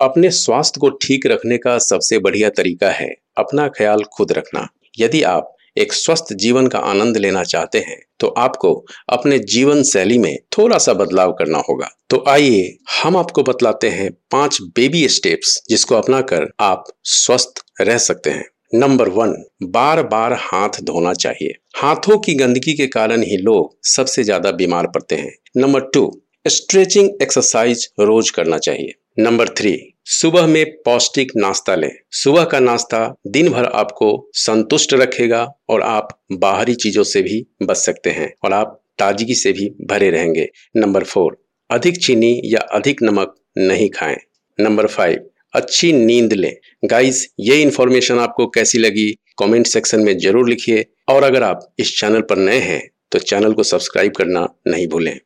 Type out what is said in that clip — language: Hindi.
अपने स्वास्थ्य को ठीक रखने का सबसे बढ़िया तरीका है अपना ख्याल खुद रखना। यदि आप एक स्वस्थ जीवन का आनंद लेना चाहते हैं तो आपको अपने जीवन शैली में थोड़ा सा बदलाव करना होगा। तो आइए हम आपको बतलाते हैं पाँच बेबी स्टेप्स जिसको अपनाकर आप स्वस्थ रह सकते हैं। नंबर वन बार बार हाथ धोना चाहिए। हाथों की गंदगी के कारण ही लोग सबसे ज़्यादा बीमार पड़ते हैं। नंबर टू स्ट्रेचिंग एक्सरसाइज रोज करना चाहिए। नंबर थ्री सुबह में पौष्टिक नाश्ता लें। सुबह का नाश्ता दिन भर आपको संतुष्ट रखेगा और आप बाहरी चीज़ों से भी बच सकते हैं और आप ताजगी से भी भरे रहेंगे। नंबर फोर, अधिक चीनी या अधिक नमक नहीं खाएँ। नंबर फाइव, अच्छी नींद लें। गाइस, ये इन्फॉर्मेशन आपको कैसी लगी? कमेंट सेक्शन में ज़रूर लिखिए। और अगर आप इस चैनल पर नए हैं तो चैनल को सब्सक्राइब करना नहीं भूलें।